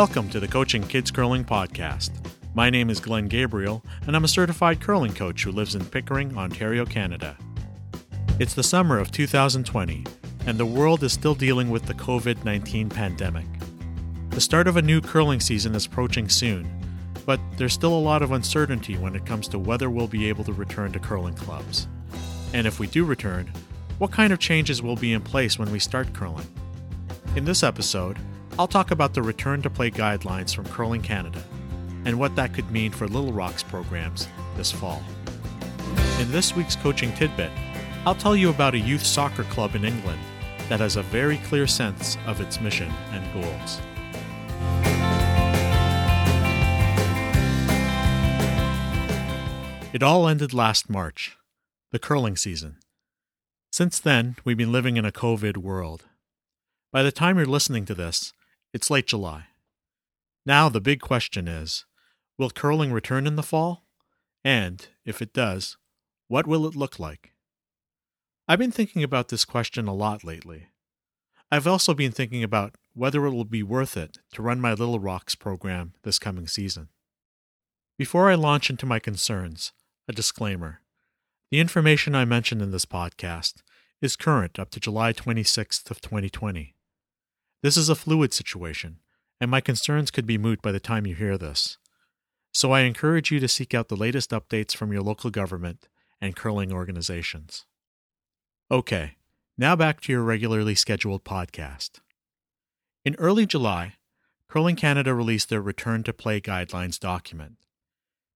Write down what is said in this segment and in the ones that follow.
Welcome to the Coaching Kids Curling Podcast. My name is Glenn Gabriel, and I'm a certified curling coach who lives in Pickering, Ontario, Canada. It's the summer of 2020, and the world is still dealing with the COVID 19 pandemic. The start of a new curling season is approaching soon, but there's still a lot of uncertainty when it comes to whether we'll be able to return to curling clubs. And if we do return, what kind of changes will be in place when we start curling? In this episode, I'll talk about the return to play guidelines from Curling Canada and what that could mean for Little Rock's programs this fall. In this week's coaching tidbit, I'll tell you about a youth soccer club in England that has a very clear sense of its mission and goals. It all ended last March, the curling season. Since then, we've been living in a COVID world. By the time you're listening to this, it's late July. Now the big question is will curling return in the fall? And, if it does, what will it look like? I've been thinking about this question a lot lately. I've also been thinking about whether it will be worth it to run my Little Rocks program this coming season. Before I launch into my concerns, a disclaimer. The information I mention in this podcast is current up to July 26th of 2020. This is a fluid situation, and my concerns could be moot by the time you hear this. So I encourage you to seek out the latest updates from your local government and curling organizations. Okay, now back to your regularly scheduled podcast. In early July, Curling Canada released their Return to Play Guidelines document.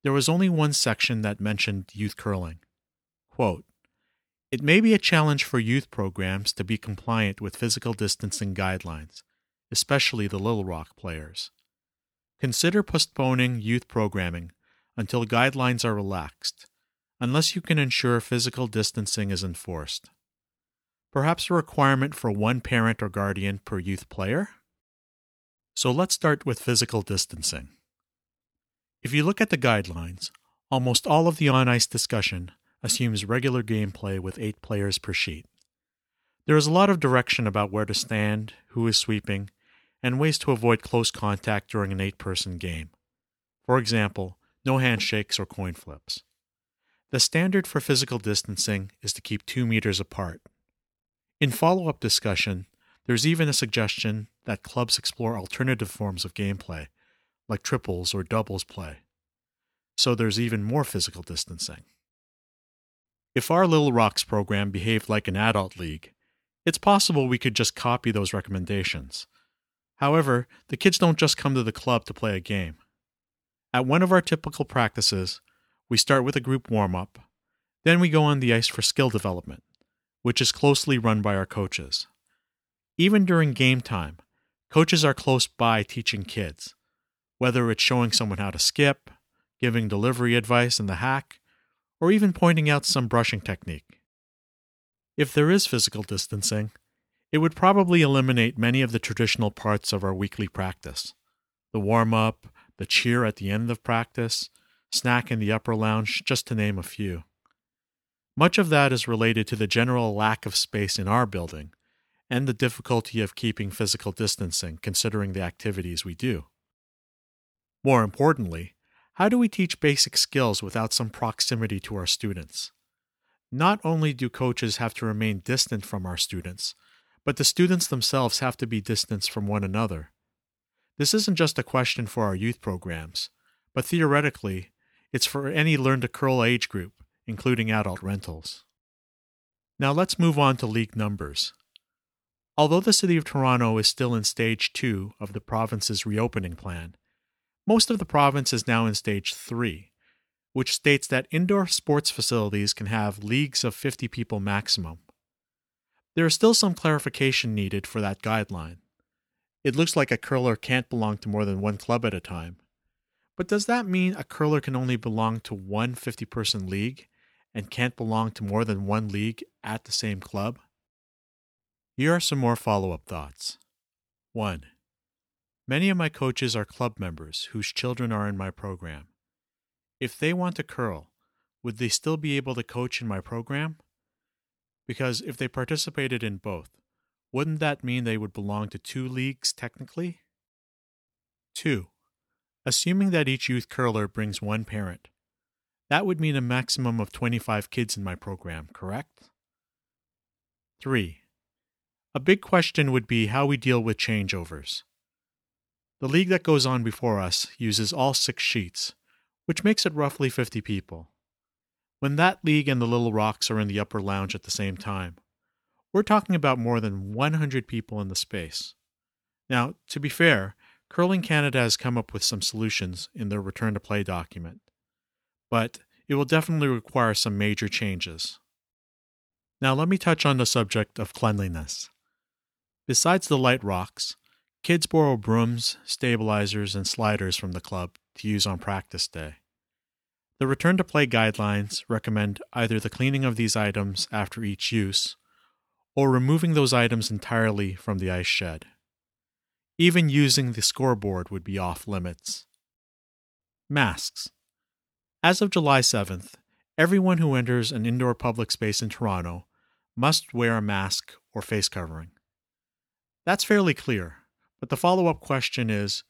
There was only one section that mentioned youth curling. Quote, it may be a challenge for youth programs to be compliant with physical distancing guidelines, especially the Little Rock players. Consider postponing youth programming until guidelines are relaxed, unless you can ensure physical distancing is enforced. Perhaps a requirement for one parent or guardian per youth player? So let's start with physical distancing. If you look at the guidelines, almost all of the on ice discussion assumes regular gameplay with eight players per sheet. There is a lot of direction about where to stand, who is sweeping, and ways to avoid close contact during an eight person game. For example, no handshakes or coin flips. The standard for physical distancing is to keep two meters apart. In follow up discussion, there's even a suggestion that clubs explore alternative forms of gameplay, like triples or doubles play. So there's even more physical distancing. If our Little Rocks program behaved like an adult league, it's possible we could just copy those recommendations. However, the kids don't just come to the club to play a game. At one of our typical practices, we start with a group warm up, then we go on the ice for skill development, which is closely run by our coaches. Even during game time, coaches are close by teaching kids, whether it's showing someone how to skip, giving delivery advice in the hack, or even pointing out some brushing technique. If there is physical distancing, it would probably eliminate many of the traditional parts of our weekly practice the warm up, the cheer at the end of practice, snack in the upper lounge, just to name a few. Much of that is related to the general lack of space in our building and the difficulty of keeping physical distancing considering the activities we do. More importantly, how do we teach basic skills without some proximity to our students? Not only do coaches have to remain distant from our students, but the students themselves have to be distanced from one another. This isn't just a question for our youth programs, but theoretically, it's for any Learn to Curl age group, including adult rentals. Now let's move on to league numbers. Although the City of Toronto is still in stage two of the province's reopening plan, most of the province is now in stage 3, which states that indoor sports facilities can have leagues of 50 people maximum. There is still some clarification needed for that guideline. It looks like a curler can't belong to more than one club at a time. But does that mean a curler can only belong to one 50 person league and can't belong to more than one league at the same club? Here are some more follow up thoughts. 1. Many of my coaches are club members whose children are in my program. If they want to curl, would they still be able to coach in my program? Because if they participated in both, wouldn't that mean they would belong to two leagues technically? 2. Assuming that each youth curler brings one parent. That would mean a maximum of 25 kids in my program, correct? 3. A big question would be how we deal with changeovers. The league that goes on before us uses all six sheets, which makes it roughly 50 people. When that league and the Little Rocks are in the upper lounge at the same time, we're talking about more than 100 people in the space. Now, to be fair, Curling Canada has come up with some solutions in their return to play document, but it will definitely require some major changes. Now, let me touch on the subject of cleanliness. Besides the light rocks, kids borrow brooms, stabilizers, and sliders from the club to use on practice day. The return to play guidelines recommend either the cleaning of these items after each use or removing those items entirely from the ice shed. Even using the scoreboard would be off limits. Masks. As of July 7th, everyone who enters an indoor public space in Toronto must wear a mask or face covering. That's fairly clear, but the follow up question is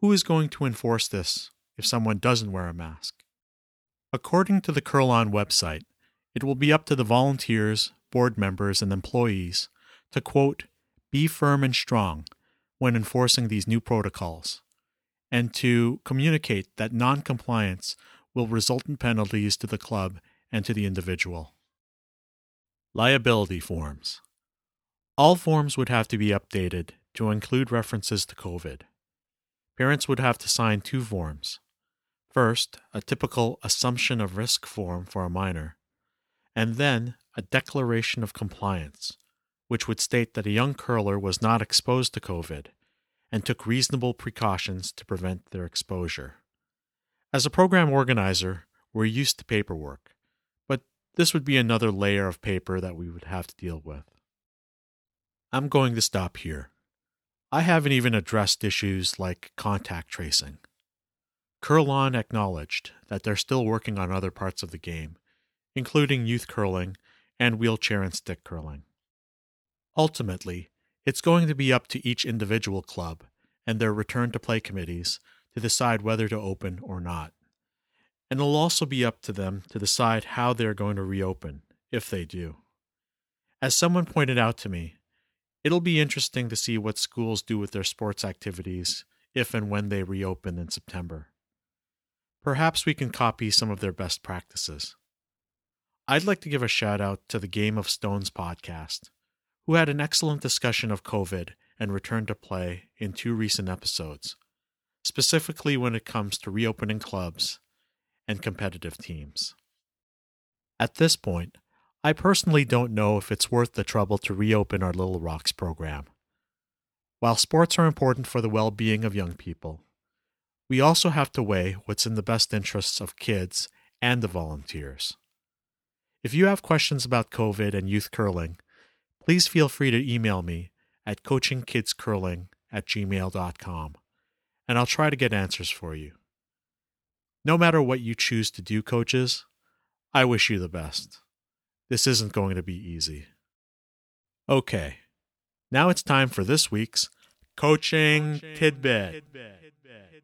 who is going to enforce this if someone doesn't wear a mask? According to the CurlON website, it will be up to the volunteers, board members, and employees to quote, be firm and strong when enforcing these new protocols, and to communicate that noncompliance will result in penalties to the club and to the individual. Liability forms. All forms would have to be updated to include references to COVID. Parents would have to sign two forms First, a typical assumption of risk form for a minor, and then a declaration of compliance, which would state that a young curler was not exposed to COVID and took reasonable precautions to prevent their exposure. As a program organizer, we're used to paperwork, but this would be another layer of paper that we would have to deal with. I'm going to stop here. I haven't even addressed issues like contact tracing. CurlON acknowledged that they're still working on other parts of the game, including youth curling and wheelchair and stick curling. Ultimately, it's going to be up to each individual club and their return to play committees to decide whether to open or not. And it'll also be up to them to decide how they're going to reopen, if they do. As someone pointed out to me, it'll be interesting to see what schools do with their sports activities if and when they reopen in September. Perhaps we can copy some of their best practices. I'd like to give a shout out to the Game of Stones podcast, who had an excellent discussion of COVID and return to play in two recent episodes, specifically when it comes to reopening clubs and competitive teams. At this point, I personally don't know if it's worth the trouble to reopen our Little Rocks program. While sports are important for the well being of young people, we also have to weigh what's in the best interests of kids and the volunteers. If you have questions about COVID and youth curling, please feel free to email me at coachingkidscurling at gmail.com, and I'll try to get answers for you. No matter what you choose to do, coaches, I wish you the best. This isn't going to be easy. Okay, now it's time for this week's Coaching, Coaching Tidbit. Tidbit.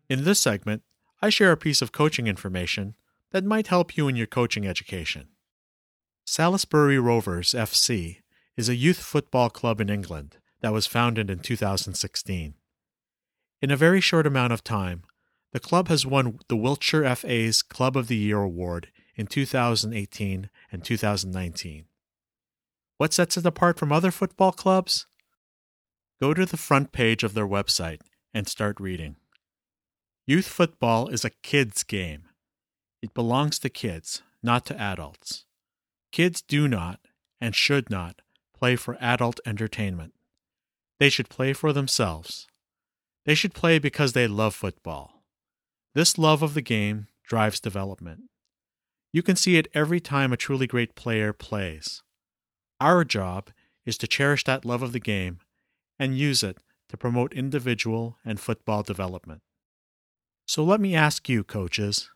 In this segment, I share a piece of coaching information that might help you in your coaching education. Salisbury Rovers FC is a youth football club in England that was founded in 2016. In a very short amount of time, the club has won the Wiltshire FA's Club of the Year award in 2018 and 2019. What sets it apart from other football clubs? Go to the front page of their website and start reading. Youth football is a kid's game. It belongs to kids, not to adults. Kids do not and should not play for adult entertainment. They should play for themselves. They should play because they love football. This love of the game drives development. You can see it every time a truly great player plays. Our job is to cherish that love of the game and use it to promote individual and football development. So let me ask you, coaches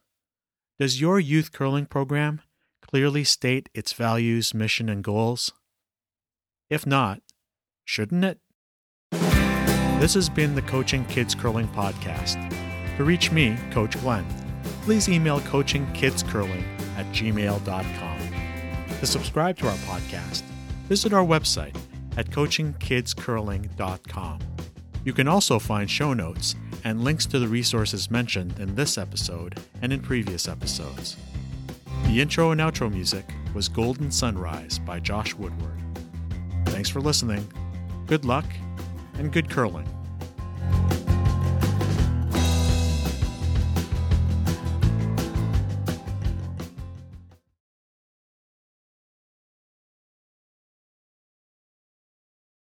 Does your youth curling program clearly state its values, mission, and goals? If not, shouldn't it? This has been the Coaching Kids Curling Podcast. To reach me, Coach Glenn, please email coachingkidscurling at gmail.com. To subscribe to our podcast, visit our website at coachingkidscurling.com. You can also find show notes and links to the resources mentioned in this episode and in previous episodes. The intro and outro music was Golden Sunrise by Josh Woodward. Thanks for listening. Good luck and good curling.